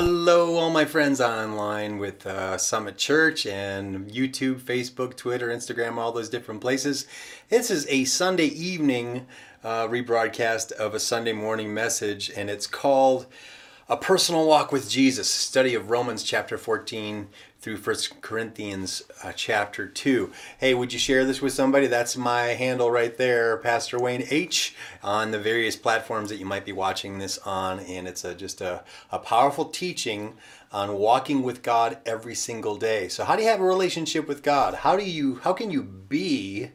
Hello, all my friends online with uh, Summit Church and YouTube, Facebook, Twitter, Instagram, all those different places. This is a Sunday evening uh, rebroadcast of a Sunday morning message, and it's called A Personal Walk with Jesus, study of Romans chapter 14 through First Corinthians uh, chapter 2. Hey, would you share this with somebody? That's my handle right there, Pastor Wayne H, on the various platforms that you might be watching this on. And it's a, just a, a powerful teaching on walking with God every single day. So, how do you have a relationship with God? How do you, how can you be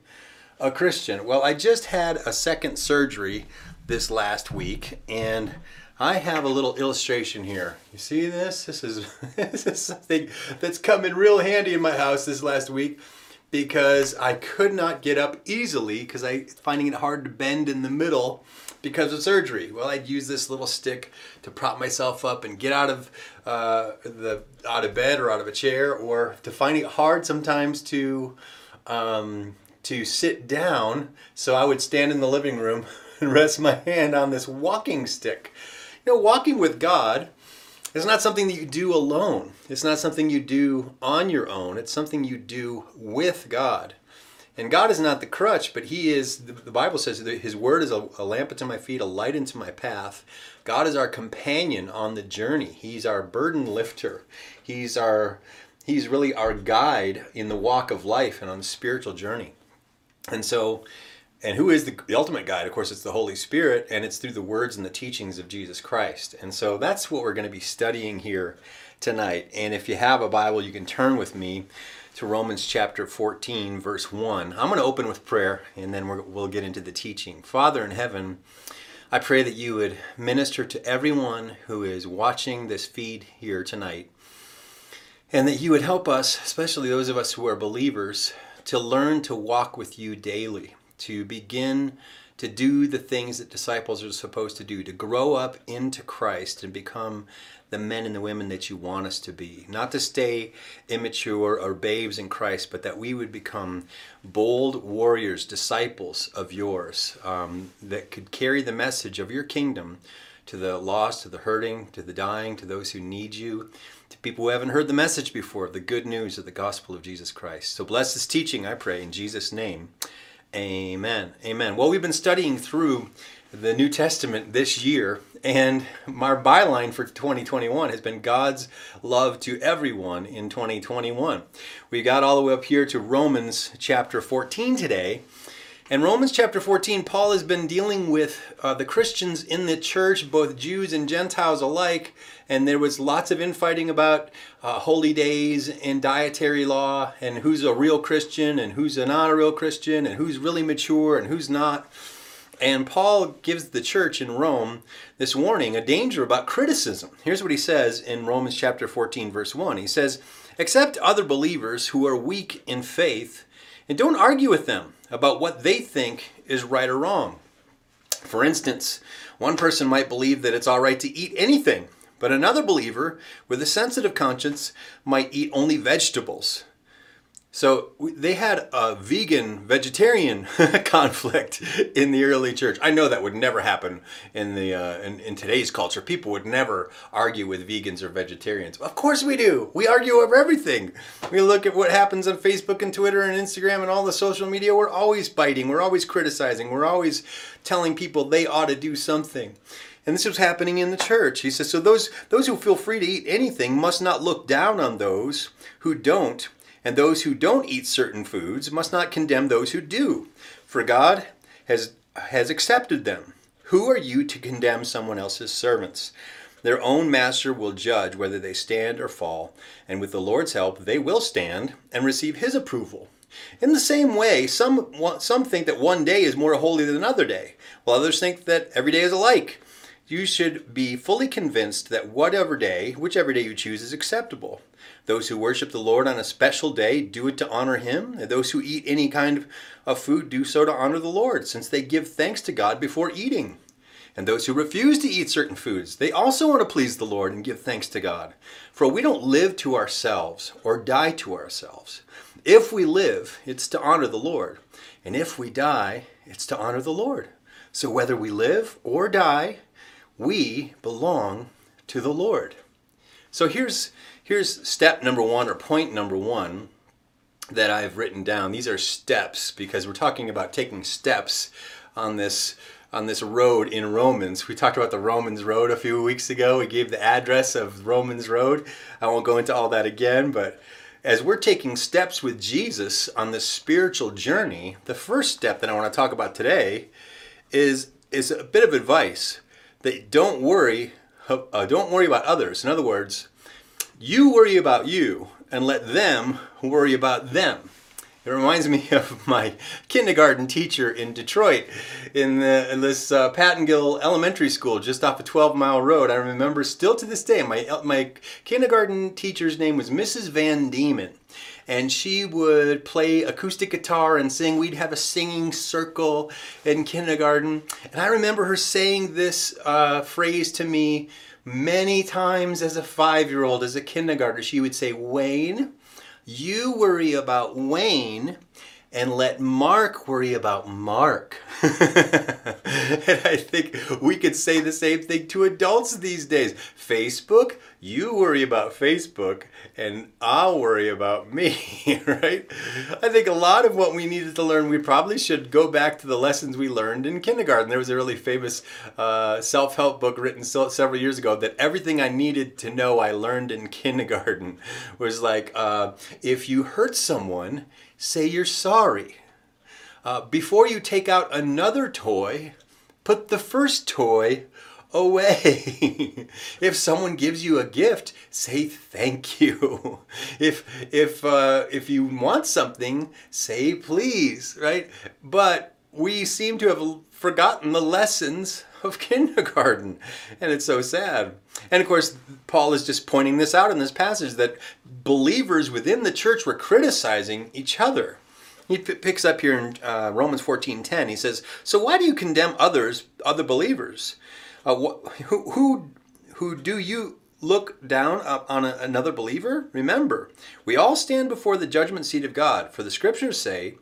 a Christian? Well, I just had a second surgery this last week, and I have a little illustration here. You see this? This is this is something that's come in real handy in my house this last week because I could not get up easily because I finding it hard to bend in the middle because of surgery. Well, I'd use this little stick to prop myself up and get out of uh, the out of bed or out of a chair, or to find it hard sometimes to um, to sit down. So I would stand in the living room and rest my hand on this walking stick. You know, walking with God is not something that you do alone. It's not something you do on your own. It's something you do with God. And God is not the crutch, but He is, the Bible says His word is a, a lamp unto my feet, a light unto my path. God is our companion on the journey. He's our burden lifter. He's our, He's really our guide in the walk of life and on the spiritual journey. And so, and who is the, the, ultimate guide? Of course, it's the Holy Spirit, and it's through the words and the teachings of Jesus Christ. And so that's what we're going to be studying here tonight. And if you have a Bible, you can turn with me to Romans chapter 14, verse 1. I'm going to open with prayer, and then we will get into the teaching. Father in heaven, I pray that you would minister to everyone who is watching this feed here tonight, and that you would help us, especially those of us who are believers, to learn to walk with you daily to begin to do the things that disciples are supposed to do, to grow up into Christ and become the men and the women that you want us to be. Not to stay immature or babes in Christ, but that we would become bold warriors, disciples of yours, um, that could carry the message of your kingdom to the lost, to the hurting, to the dying, to those who need you, to people who haven't heard the message before of the good news of the gospel of Jesus Christ. So bless this teaching, I pray, in Jesus' name. Amen. Amen. Well, we've been studying through the New Testament this year, and our byline for 2021 has been God's love to everyone in 2021. We got all the way up here to Romans chapter 14 today. In Romans chapter 14, Paul has been dealing with uh, the Christians in the church, both Jews and Gentiles alike, and there was lots of infighting about uh, holy days and dietary law and who's a real Christian and who's not a real Christian and who's really mature and who's not. And Paul gives the church in Rome this warning, a danger about criticism. Here's what he says in Romans chapter 14, verse 1. He says, Accept other believers who are weak in faith and don't argue with them about what they think is right or wrong. For instance, one person might believe that it's all right to eat anything but another believer with a sensitive conscience might eat only vegetables. So they had a vegan vegetarian conflict in the early church. I know that would never happen in the uh, in, in, today's culture. People would never argue with vegans or vegetarians. Of course we do. We argue over everything. We look at what happens on Facebook and Twitter and Instagram and all the social media. We're always biting. We're always criticizing. We're always telling people they ought to do something. And this was happening in the church. He says, So those, those who feel free to eat anything must not look down on those who don't, and those who don't eat certain foods must not condemn those who do, for God has, has accepted them. Who are you to condemn someone else's servants? Their own master will judge whether they stand or fall, and with the Lord's help, they will stand and receive his approval. In the same way, some, some think that one day is more holy than another day, while others think that every day is alike you should be fully convinced that whatever day, whichever day you choose, is acceptable. Those who worship the Lord on a special day do it to honor Him, those who eat any kind of food do so to honor the Lord, since they give thanks to God before eating. And those who refuse to eat certain foods, they also want to please the Lord and give thanks to God. For we don't live to ourselves or die to ourselves. If we live, it's to honor the Lord. And if we die, it's to honor the Lord. So whether we live or die, we belong to the Lord. So here's here's step number one or point number one that I've written down. These are steps because we're talking about taking steps on this on this road in Romans. We talked about the Romans road a few weeks ago. We gave the address of Romans road. I won't go into all that again, but as we're taking steps with Jesus on this spiritual journey, the first step that I want to talk about today is is a bit of advice that don't worry uh, don't worry about others. In other words, you worry about you and let them worry about them. It reminds me of my kindergarten teacher in Detroit, in, the, in this uh, Pattengill Elementary School, just off a 12 mile road. I remember still to this day. My my kindergarten teacher's name was Mrs. Van Diemen, and she would play acoustic guitar and sing. We'd have a singing circle in kindergarten, and I remember her saying this uh, phrase to me many times as a five year old, as a kindergartner. She would say, "Wayne." You worry about Wayne and let Mark worry about Mark. and I think we could say the same thing to adults these days. Facebook, you worry about Facebook and I'll worry about me, right? I think a lot of what we needed to learn, we probably should go back to the lessons we learned in kindergarten. There was a really famous uh, self help book written so, several years ago that everything I needed to know I learned in kindergarten was like uh, if you hurt someone, say you're sorry. Uh, before you take out another toy, put the first toy away. if someone gives you a gift, say thank you. If if uh, if you want something, say please, right? But we seem to have forgotten the lessons of kindergarten, and it's so sad. And of course, Paul is just pointing this out in this passage that believers within the church were criticizing each other. He p- picks up here in uh, Romans 14:10. He says, "So why do you condemn others, other believers? Uh, wh- who, who, who do you look down on a, another believer? Remember, we all stand before the judgment seat of God. For the scriptures say,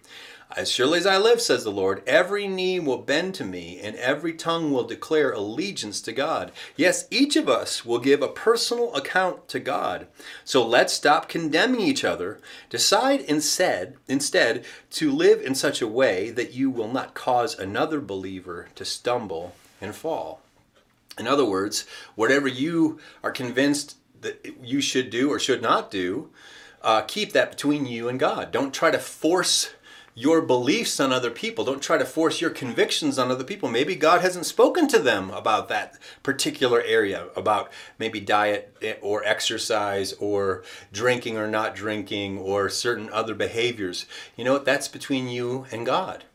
as surely as I live, says the Lord, every knee will bend to me, and every tongue will declare allegiance to God. Yes, each of us will give a personal account to God. So let's stop condemning each other. Decide instead, instead to live in such a way that you will not cause another believer to stumble and fall. In other words, whatever you are convinced that you should do or should not do, uh, keep that between you and God. Don't try to force your beliefs on other people. Don't try to force your convictions on other people. Maybe God hasn't spoken to them about that particular area, about maybe diet or exercise or drinking or not drinking or certain other behaviors. You know what? That's between you and God.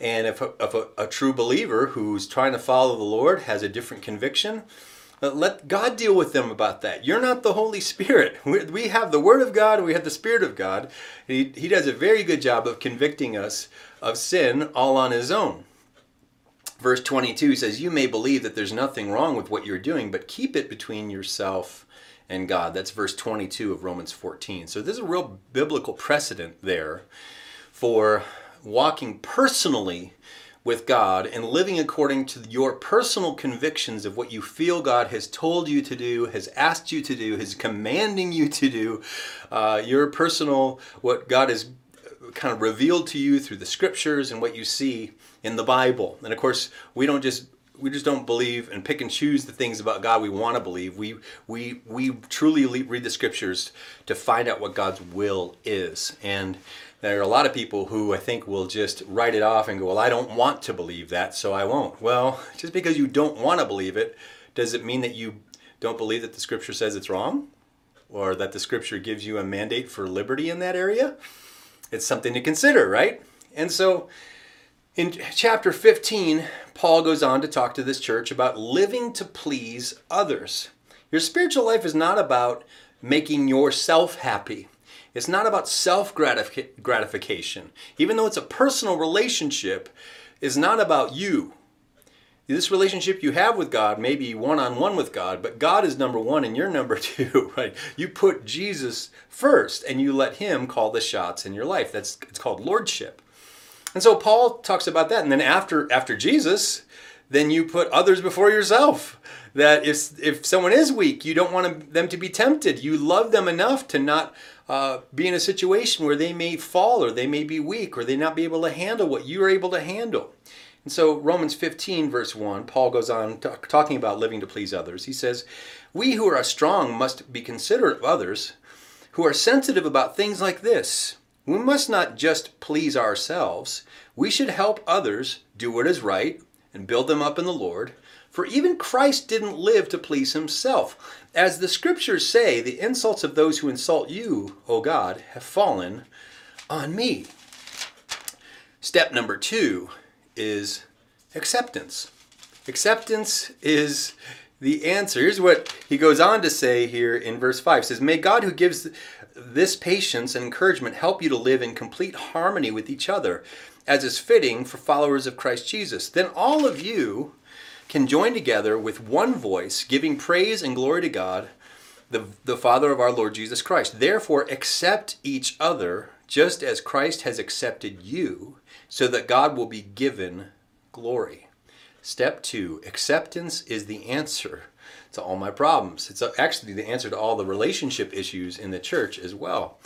And if, a, if a, a true believer who's trying to follow the Lord has a different conviction, Uh, let God deal with them about that. You're not the Holy Spirit. We have the Word of God we have the Spirit of God. He, he does a very good job of convicting us of sin all on His own. Verse 22 says, You may believe that there's nothing wrong with what you're doing, but keep it between yourself and God. That's verse 22 of Romans 14. So there's a real biblical precedent there for walking personally with God and living according to your personal convictions of what you feel God has told you to do, has asked you to do, is commanding you to do, uh, your personal, what God has kind of revealed to you through the scriptures and what you see in the Bible. And of course, we don't just we just don't believe and pick and choose the things about God we want to believe. We we we truly read the scriptures to find out what God's will is. And there are a lot of people who I think will just write it off and go, Well, I don't want to believe that, so I won't. Well, just because you don't want to believe it, does it mean that you don't believe that the scripture says it's wrong? Or that the scripture gives you a mandate for liberty in that area? It's something to consider, right? And so in chapter 15, Paul goes on to talk to this church about living to please others. Your spiritual life is not about making yourself happy. It's not about self gratification. Even though it's a personal relationship, it's not about you. This relationship you have with God may be one on one with God, but God is number one and you're number two, right? You put Jesus first and you let Him call the shots in your life. That's it's called lordship. And so Paul talks about that. And then after after Jesus, then you put others before yourself. That if if someone is weak, you don't want them to be tempted. You love them enough to not uh, be in a situation where they may fall or they may be weak or they not be able to handle what you are able to handle. And so Romans 15 verse 1, Paul goes on t- talking about living to please others. He says, "We who are strong must be considerate of others, who are sensitive about things like this. We must not just please ourselves. We should help others do what is right and build them up in the Lord." For even Christ didn't live to please himself. As the scriptures say, the insults of those who insult you, O God, have fallen on me. Step number two is acceptance. Acceptance is the answer. Here's what he goes on to say here in verse 5 says, May God who gives this patience and encouragement help you to live in complete harmony with each other, as is fitting for followers of Christ Jesus. Then all of you can join together with one voice, giving praise and glory to God, the, the Father of our Lord Jesus Christ. Therefore, accept each other just as Christ has accepted you, so that God will be given glory. Step two acceptance is the answer to all my problems. It's actually the answer to all the relationship issues in the church as well.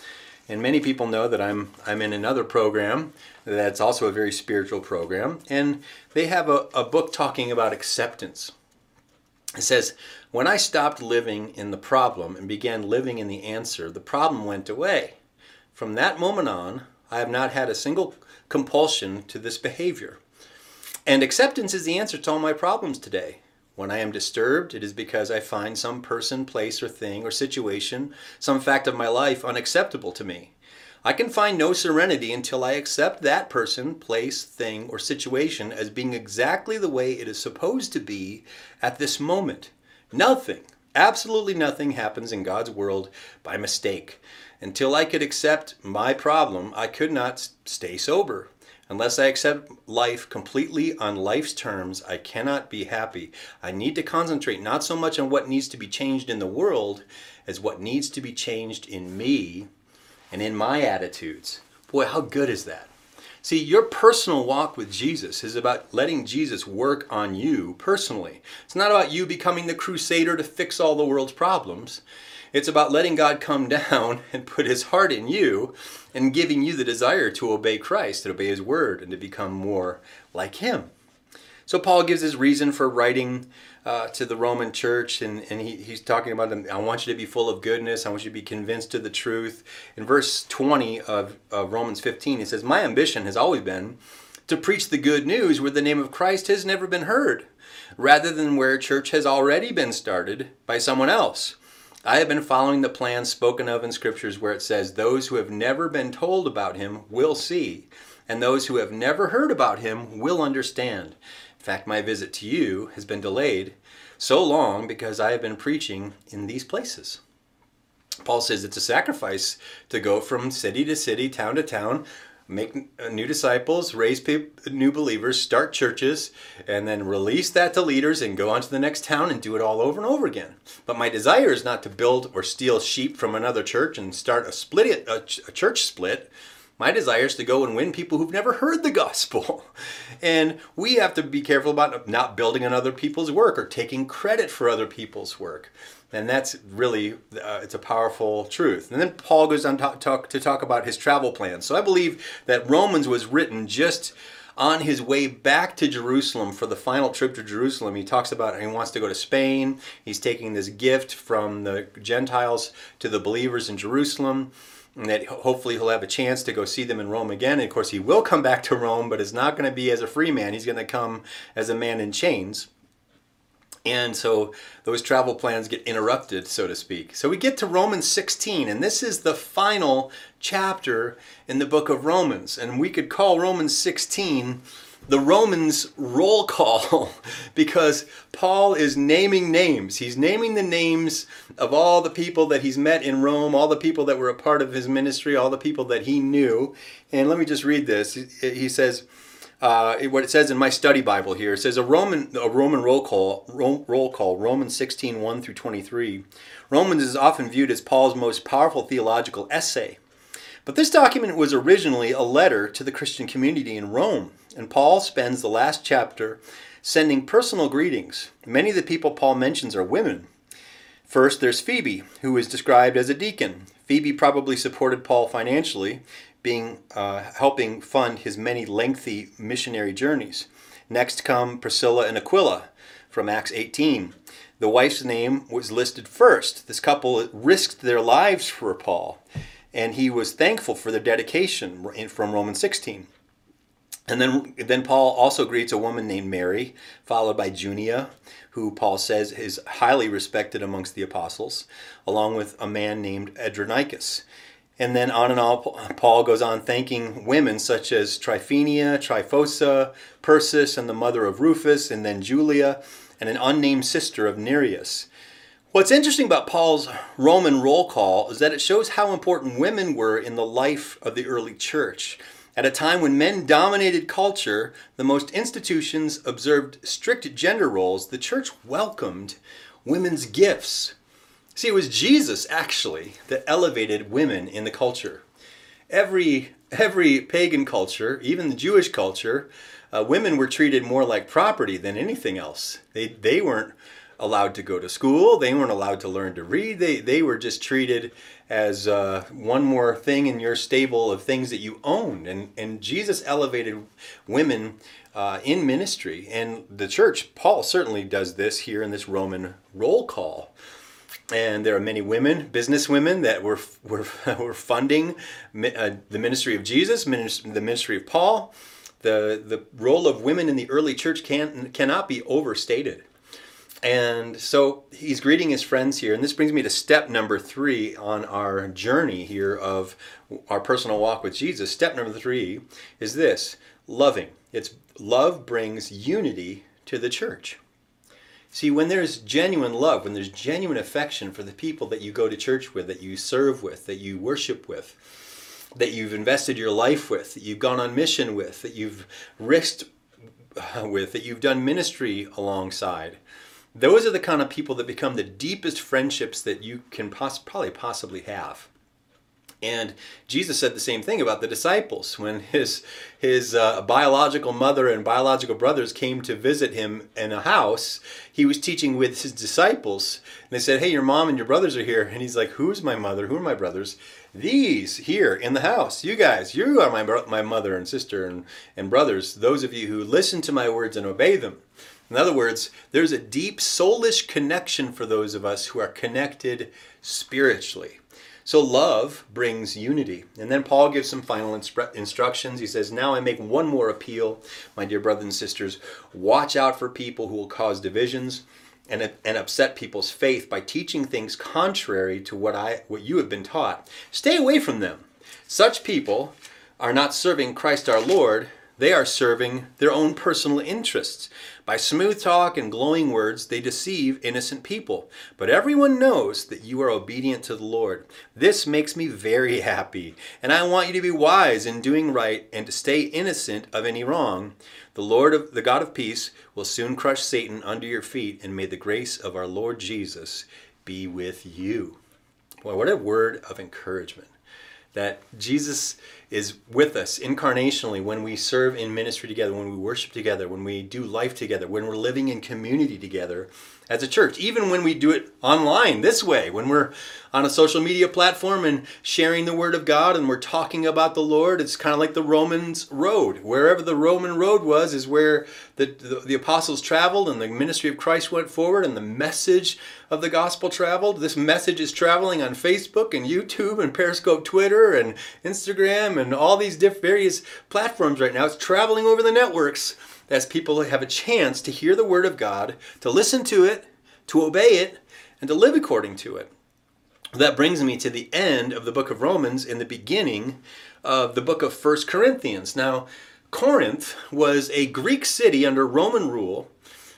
And many people know that I'm I'm in another program that's also a very spiritual program, and they have a, a book talking about acceptance. It says, When I stopped living in the problem and began living in the answer, the problem went away. From that moment on, I have not had a single compulsion to this behavior. And acceptance is the answer to all my problems today. When I am disturbed, it is because I find some person, place, or thing, or situation, some fact of my life unacceptable to me. I can find no serenity until I accept that person, place, thing, or situation as being exactly the way it is supposed to be at this moment. Nothing, absolutely nothing happens in God's world by mistake. Until I could accept my problem, I could not stay sober. Unless I accept life completely on life's terms, I cannot be happy. I need to concentrate not so much on what needs to be changed in the world as what needs to be changed in me and in my attitudes. Boy, how good is that? See, your personal walk with Jesus is about letting Jesus work on you personally. It's not about you becoming the crusader to fix all the world's problems. It's about letting God come down and put his heart in you and giving you the desire to obey Christ, to obey his word, and to become more like him. So Paul gives his reason for writing uh, to the Roman church, and, and he, he's talking about, I want you to be full of goodness. I want you to be convinced of the truth. In verse 20 of, of Romans 15, he says, My ambition has always been to preach the good news where the name of Christ has never been heard, rather than where a church has already been started by someone else. I have been following the plan spoken of in scriptures where it says, Those who have never been told about him will see, and those who have never heard about him will understand. In fact, my visit to you has been delayed so long because I have been preaching in these places. Paul says it's a sacrifice to go from city to city, town to town, make uh, new disciples, raise new believers, start churches, and then release that to leaders and go on to the next town and do it all over and over again. But my desire is not to build or steal sheep from another church and start a split, a church split. My desire is to go and win people who've never heard the gospel. And we have to be careful about not building on other people's work or taking credit for other people's work and that's really uh, it's a powerful truth and then paul goes on to talk, to talk about his travel plans so i believe that romans was written just on his way back to jerusalem for the final trip to jerusalem he talks about he wants to go to spain he's taking this gift from the gentiles to the believers in jerusalem and that hopefully he'll have a chance to go see them in Rome again. And of course, he will come back to Rome, but it's not going to be as a free man. He's going to come as a man in chains. And so those travel plans get interrupted, so to speak. So we get to Romans 16, and this is the final chapter in the book of Romans. And we could call Romans 16 the Romans roll call because Paul is naming names. He's naming the names of all the people that he's met in Rome, all the people that were a part of his ministry, all the people that he knew. And let me just read this. He says, uh, what it says in my study Bible here. It says a Roman a Roman roll call roll call Romans 16 1 through 23. Romans is often viewed as Paul's most powerful theological essay. But this document was originally a letter to the Christian community in Rome. and Paul spends the last chapter sending personal greetings. Many of the people Paul mentions are women. First, there's Phoebe, who is described as a deacon. Phoebe probably supported Paul financially, being uh, helping fund his many lengthy missionary journeys. Next come Priscilla and Aquila from Acts 18. The wife's name was listed first. This couple risked their lives for Paul, and he was thankful for their dedication from Romans 16. And then, then Paul also greets a woman named Mary, followed by Junia, who Paul says is highly respected amongst the apostles, along with a man named Andronicus. And then on and on, Paul goes on thanking women such as Tryphena, Tryphosa, Persis, and the mother of Rufus, and then Julia, and an unnamed sister of Nereus. What's interesting about Paul's Roman roll call is that it shows how important women were in the life of the early church. At a time when men dominated culture, the most institutions observed strict gender roles, the church welcomed women's gifts. See, it was Jesus actually that elevated women in the culture. Every every pagan culture, even the Jewish culture, uh, women were treated more like property than anything else. They they weren't allowed to go to school. They weren't allowed to learn to read. They, they were just treated as uh, one more thing in your stable of things that you owned. And, and Jesus elevated women uh, in ministry. And the church, Paul certainly does this here in this Roman roll call. And there are many women, business women, that were, were, were funding uh, the ministry of Jesus, the ministry of Paul. The, the role of women in the early church can, cannot be overstated. And so he's greeting his friends here. And this brings me to step number three on our journey here of our personal walk with Jesus. Step number three is this loving. It's love brings unity to the church. See, when there's genuine love, when there's genuine affection for the people that you go to church with, that you serve with, that you worship with, that you've invested your life with, that you've gone on mission with, that you've risked with, that you've done ministry alongside, those are the kind of people that become the deepest friendships that you can poss- probably possibly have. And Jesus said the same thing about the disciples when his his uh, biological mother and biological brothers came to visit him in a house. He was teaching with his disciples, and they said, "Hey, your mom and your brothers are here." And he's like, "Who's my mother? Who are my brothers?" These here in the house, you guys, you are my my mother and sister and, and brothers. Those of you who listen to my words and obey them. In other words, there's a deep soulish connection for those of us who are connected spiritually. So love brings unity. And then Paul gives some final instructions. He says, Now I make one more appeal, my dear brothers and sisters. Watch out for people who will cause divisions and, and upset people's faith by teaching things contrary to what, I, what you have been taught. Stay away from them. Such people are not serving Christ our Lord, they are serving their own personal interests. By smooth talk and glowing words, they deceive innocent people. But everyone knows that you are obedient to the Lord. This makes me very happy, and I want you to be wise in doing right and to stay innocent of any wrong. The Lord of the God of peace will soon crush Satan under your feet, and may the grace of our Lord Jesus be with you. Boy, what a word of encouragement that Jesus is with us incarnationally when we serve in ministry together, when we worship together, when we do life together, when we're living in community together as a church, even when we do it online this way, when we're on a social media platform and sharing the word of God and we're talking about the Lord, it's kind of like the Romans road. Wherever the Roman road was is where the, the, the apostles traveled and the ministry of Christ went forward and the message of the gospel traveled. This message is traveling on Facebook and YouTube and Periscope Twitter and Instagram and all these different various platforms right now. It's traveling over the networks as people have a chance to hear the Word of God, to listen to it, to obey it, and to live according to it. That brings me to the end of the book of Romans in the beginning of the book of First Corinthians. Now, Corinth was a Greek city under Roman rule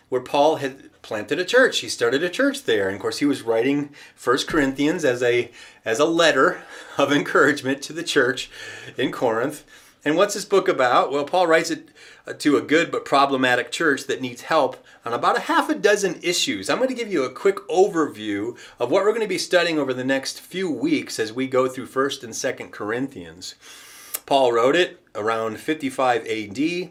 where Paul had planted a church. He started a church there. And of course, he was writing First Corinthians as a as a letter of encouragement to the church in Corinth. And what's this book about? Well, Paul writes it uh, to a good but problematic church that needs help on about a half a dozen issues. I'm going to give you a quick overview of what we're going to be studying over the next few weeks as we go through 1st and 2nd Corinthians. Paul wrote it around 55 AD.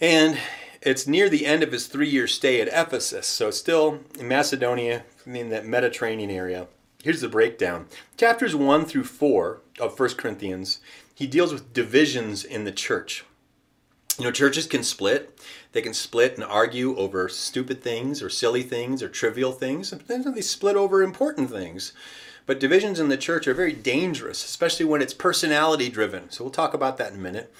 And it's near the end of his three year stay at Ephesus, so still in Macedonia, in that Mediterranean area. Here's the breakdown chapters 1 through 4 of 1 Corinthians, he deals with divisions in the church. You know, churches can split. They can split and argue over stupid things or silly things or trivial things. And then they split over important things. But divisions in the church are very dangerous, especially when it's personality driven. So we'll talk about that in a minute.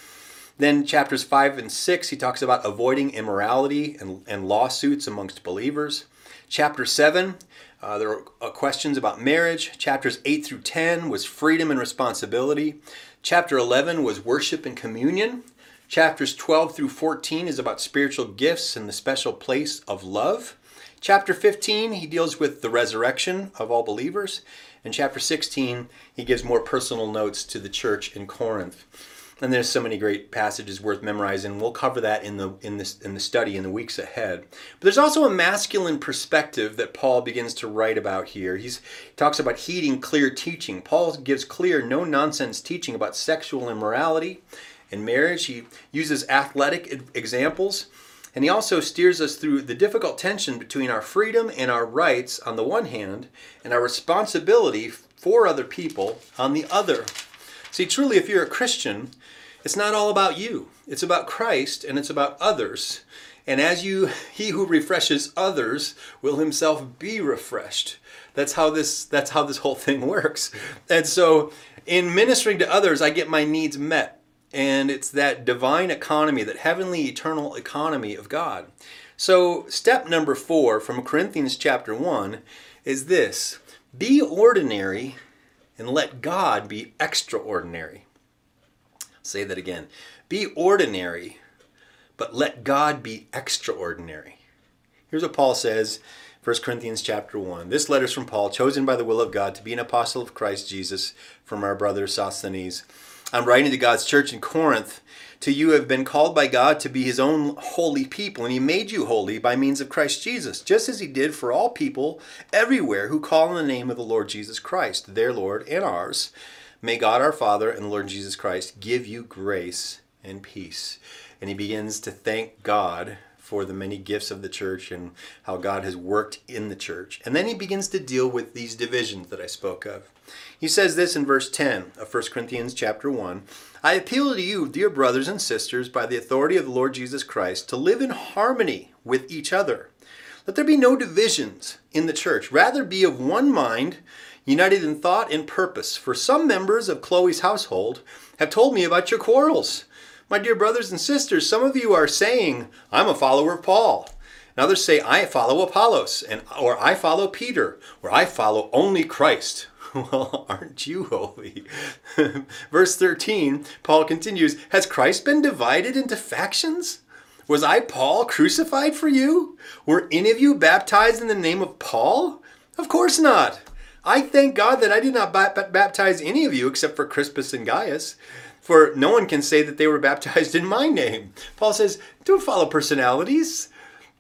Then chapters 5 and 6, he talks about avoiding immorality and, and lawsuits amongst believers. Chapter 7, uh, there are questions about marriage. Chapters 8 through 10 was freedom and responsibility. Chapter 11 was worship and communion. Chapters 12 through 14 is about spiritual gifts and the special place of love. Chapter 15, he deals with the resurrection of all believers. And chapter 16, he gives more personal notes to the church in Corinth. And there's so many great passages worth memorizing. We'll cover that in the in this in the study in the weeks ahead. But there's also a masculine perspective that Paul begins to write about here. He's, he talks about heeding clear teaching. Paul gives clear, no nonsense teaching about sexual immorality and marriage. He uses athletic examples. And he also steers us through the difficult tension between our freedom and our rights on the one hand, and our responsibility for other people on the other. See, truly, if you're a Christian, it's not all about you. It's about Christ and it's about others. And as you he who refreshes others will himself be refreshed. That's how this that's how this whole thing works. And so in ministering to others, I get my needs met. And it's that divine economy, that heavenly eternal economy of God. So step number 4 from Corinthians chapter 1 is this: be ordinary and let God be extraordinary say that again. Be ordinary, but let God be extraordinary. Here's what Paul says, 1 Corinthians chapter 1. This letter is from Paul, chosen by the will of God to be an apostle of Christ Jesus from our brother Sosthenes. I'm writing to God's church in Corinth. To you have been called by God to be his own holy people, and he made you holy by means of Christ Jesus, just as he did for all people everywhere who call on the name of the Lord Jesus Christ, their Lord and ours. May God our Father and the Lord Jesus Christ give you grace and peace. And he begins to thank God for the many gifts of the church and how God has worked in the church. And then he begins to deal with these divisions that I spoke of. He says this in verse 10 of 1 Corinthians chapter 1. I appeal to you, dear brothers and sisters, by the authority of the Lord Jesus Christ, to live in harmony with each other. Let there be no divisions in the church. Rather be of one mind united in thought and purpose. For some members of Chloe's household have told me about your quarrels. My dear brothers and sisters, some of you are saying, I'm a follower of Paul. And others say, I follow Apollos, and, or I follow Peter, or I follow only Christ. well, aren't you holy? Verse 13, Paul continues, Has Christ been divided into factions? Was I Paul crucified for you? Were any of you baptized in the name of Paul? Of course not. I thank God that I did not baptize any of you except for Crispus and Gaius. For no one can say that they were baptized in my name. Paul says, don't follow personalities.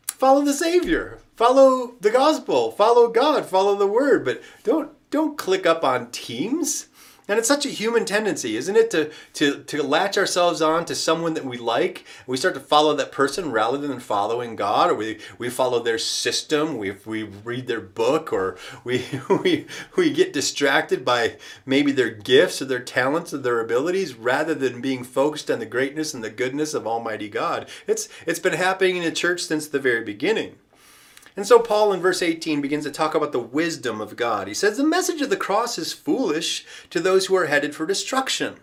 Follow the Savior. Follow the gospel. Follow God. Follow the word. But don't don't click up on teams. And it's such a human tendency, isn't it, to, to, to latch ourselves on to someone that we like. We start to follow that person rather than following God, or we, we follow their system, we, we read their book, or we, we, we get distracted by maybe their gifts or their talents or their abilities rather than being focused on the greatness and the goodness of Almighty God. It's, it's been happening in the church since the very beginning. And so Paul in verse 18 begins to talk about the wisdom of God. He says, The message of the cross is foolish to those who are headed for destruction.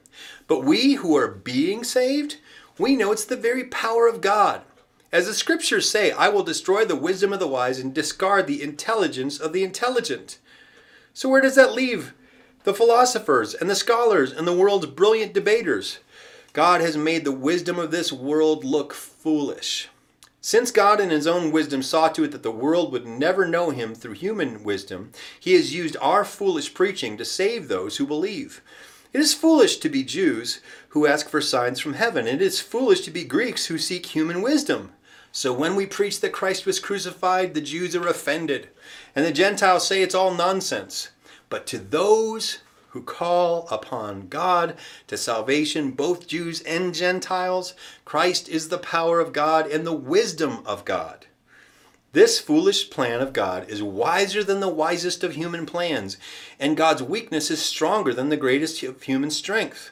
But we who are being saved, we know it's the very power of God. As the scriptures say, I will destroy the wisdom of the wise and discard the intelligence of the intelligent. So where does that leave the philosophers and the scholars and the world's brilliant debaters? God has made the wisdom of this world look foolish. Since God in his own wisdom saw to it that the world would never know him through human wisdom, he has used our foolish preaching to save those who believe. It is foolish to be Jews who ask for signs from heaven. And it is foolish to be Greeks who seek human wisdom. So when we preach that Christ was crucified, the Jews are offended, and the Gentiles say it's all nonsense. But to those who call upon God to salvation, both Jews and Gentiles. Christ is the power of God and the wisdom of God. This foolish plan of God is wiser than the wisest of human plans, and God's weakness is stronger than the greatest of human strength.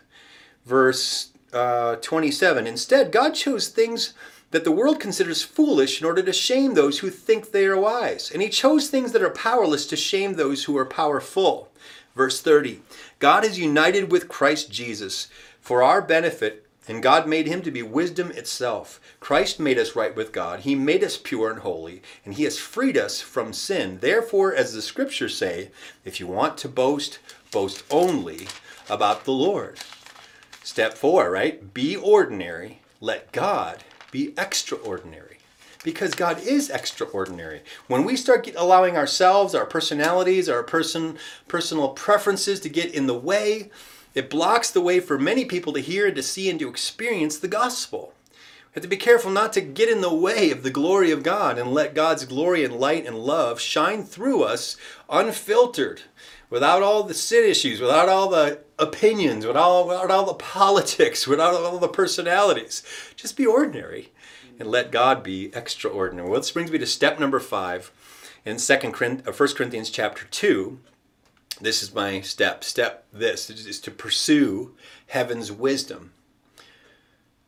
Verse uh, 27 Instead, God chose things that the world considers foolish in order to shame those who think they are wise. And he chose things that are powerless to shame those who are powerful. Verse 30 God is united with Christ Jesus for our benefit and God made him to be wisdom itself. Christ made us right with God. He made us pure and holy, and he has freed us from sin. Therefore, as the scriptures say, if you want to boast, boast only about the Lord. Step four, right? Be ordinary. Let God be extraordinary. Because God is extraordinary. When we start allowing ourselves, our personalities, our person, personal preferences to get in the way, it blocks the way for many people to hear and to see and to experience the gospel. We have to be careful not to get in the way of the glory of God and let God's glory and light and love shine through us unfiltered, without all the sin issues, without all the opinions, without all, without all the politics, without all the personalities. Just be ordinary and let God be extraordinary. Well, this brings me to step number five in 2 uh, Corinthians chapter 2 this is my step. Step this is to pursue heaven's wisdom.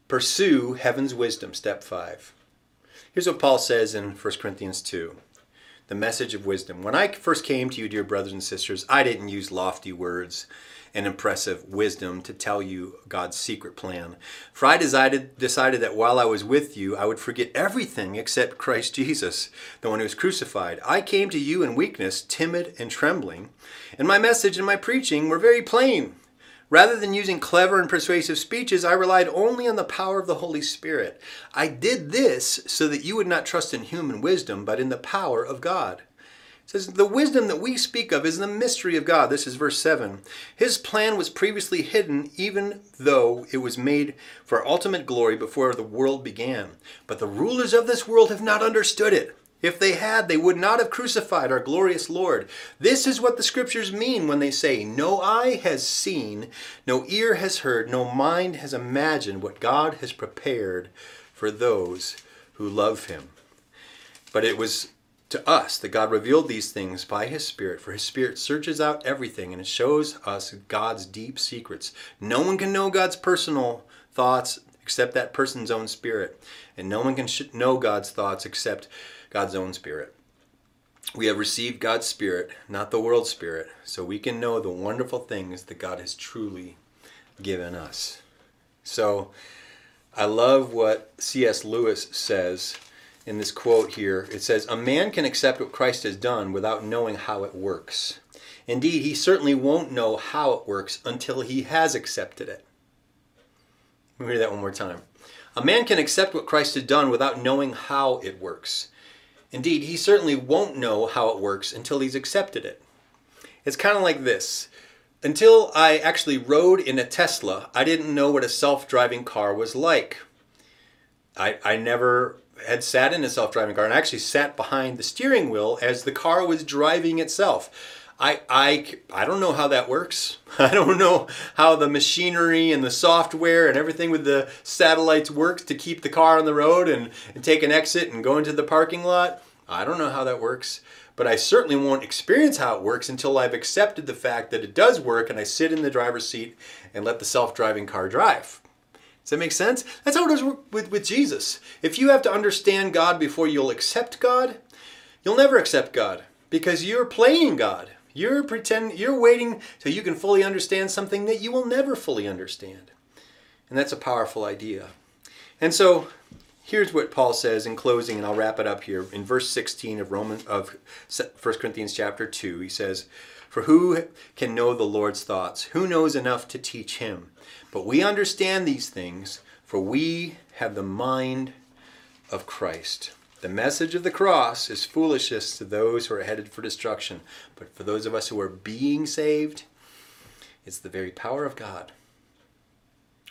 Pursue heaven's wisdom. Step five. Here's what Paul says in 1 Corinthians 2 the message of wisdom. When I first came to you, dear brothers and sisters, I didn't use lofty words and impressive wisdom to tell you God's secret plan. For I decided, decided that while I was with you, I would forget everything except Christ Jesus, the one who was crucified. I came to you in weakness, timid and trembling, and my message and my preaching were very plain. Rather than using clever and persuasive speeches, I relied only on the power of the Holy Spirit. I did this so that you would not trust in human wisdom, but in the power of God. It says, The wisdom that we speak of is the mystery of God. This is verse 7. His plan was previously hidden, even though it was made for ultimate glory before the world began. But the rulers of this world have not understood it. If they had, they would not have crucified our glorious Lord. This is what the scriptures mean when they say, No eye has seen, no ear has heard, no mind has imagined what God has prepared for those who love him. But it was to us that God revealed these things by his Spirit, for his Spirit searches out everything and it shows us God's deep secrets. No one can know God's personal thoughts except that person's own spirit, and no one can know God's thoughts except God's own spirit. We have received God's spirit, not the world's spirit, so we can know the wonderful things that God has truly given us. So I love what C.S. Lewis says in this quote here. It says, A man can accept what Christ has done without knowing how it works. Indeed, he certainly won't know how it works until he has accepted it. Let me read that one more time. A man can accept what Christ has done without knowing how it works. Indeed, he certainly won't know how it works until he's accepted it. It's kind of like this. Until I actually rode in a Tesla, I didn't know what a self driving car was like. I, I never had sat in a self driving car and I actually sat behind the steering wheel as the car was driving itself. I, I, I don't know how that works. I don't know how the machinery and the software and everything with the satellites works to keep the car on the road and, and take an exit and go into the parking lot. I don't know how that works. But I certainly won't experience how it works until I've accepted the fact that it does work and I sit in the driver's seat and let the self driving car drive. Does that make sense? That's how it is with, with Jesus. If you have to understand God before you'll accept God, you'll never accept God because you're playing God. You're pretend you're waiting till you can fully understand something that you will never fully understand. And that's a powerful idea. And so here's what Paul says in closing, and I'll wrap it up here. In verse 16 of Roman of 1 Corinthians chapter 2, he says, For who can know the Lord's thoughts? Who knows enough to teach him? But we understand these things, for we have the mind of Christ. The message of the cross is foolishness to those who are headed for destruction, but for those of us who are being saved, it's the very power of God.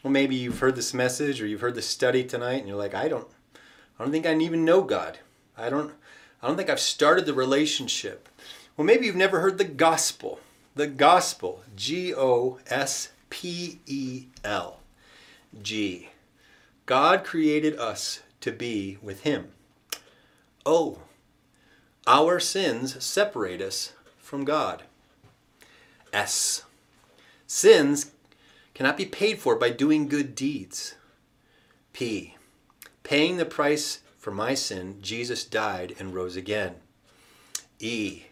Well, maybe you've heard this message or you've heard this study tonight and you're like, I don't I don't think I even know God. I don't I don't think I've started the relationship. Well, maybe you've never heard the gospel. the gospel. G O S P E L. G. God created us to be with Him. O. Our sins separate us from God. S. Sins cannot be paid for by doing good deeds. P. Paying the price for my sin, Jesus died and rose again. E.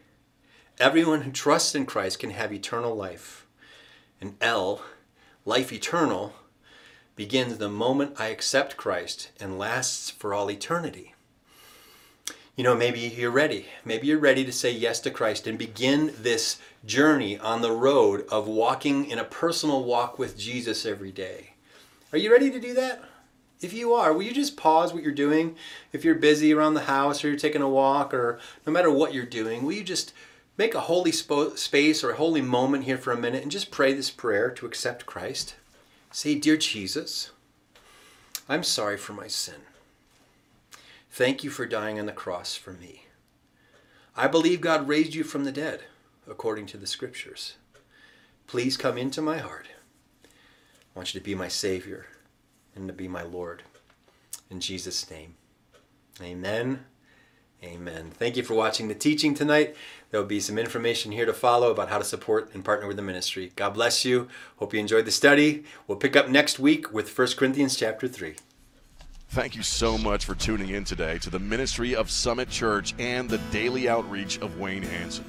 Everyone who trusts in Christ can have eternal life. And L. Life eternal begins the moment I accept Christ and lasts for all eternity. You know, maybe you're ready. Maybe you're ready to say yes to Christ and begin this journey on the road of walking in a personal walk with Jesus every day. Are you ready to do that? If you are, will you just pause what you're doing? If you're busy around the house or you're taking a walk or no matter what you're doing, will you just make a holy spo- space or a holy moment here for a minute and just pray this prayer to accept Christ? Say, Dear Jesus, I'm sorry for my sin. Thank you for dying on the cross for me. I believe God raised you from the dead, according to the scriptures. Please come into my heart. I want you to be my Savior and to be my Lord. In Jesus' name, amen. Amen. Thank you for watching the teaching tonight. There will be some information here to follow about how to support and partner with the ministry. God bless you. Hope you enjoyed the study. We'll pick up next week with 1 Corinthians chapter 3. Thank you so much for tuning in today to the ministry of Summit Church and the daily outreach of Wayne Hanson.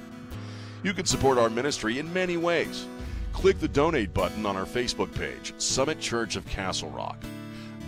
You can support our ministry in many ways. Click the donate button on our Facebook page, Summit Church of Castle Rock.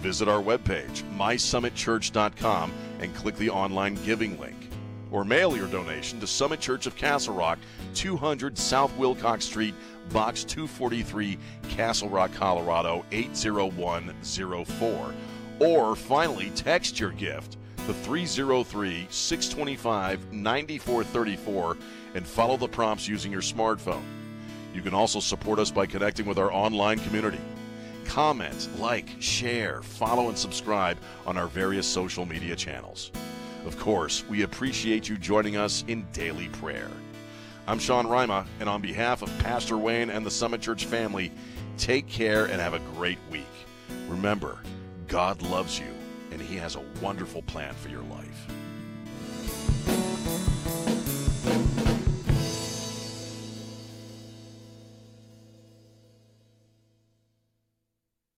Visit our webpage, mysummitchurch.com, and click the online giving link. Or mail your donation to Summit Church of Castle Rock, 200 South Wilcox Street, Box 243, Castle Rock, Colorado 80104. Or finally, text your gift to 303 625 9434 and follow the prompts using your smartphone. You can also support us by connecting with our online community. Comment, like, share, follow, and subscribe on our various social media channels. Of course, we appreciate you joining us in daily prayer. I'm Sean Rima, and on behalf of Pastor Wayne and the Summit Church family, take care and have a great week. Remember, God loves you, and He has a wonderful plan for your life.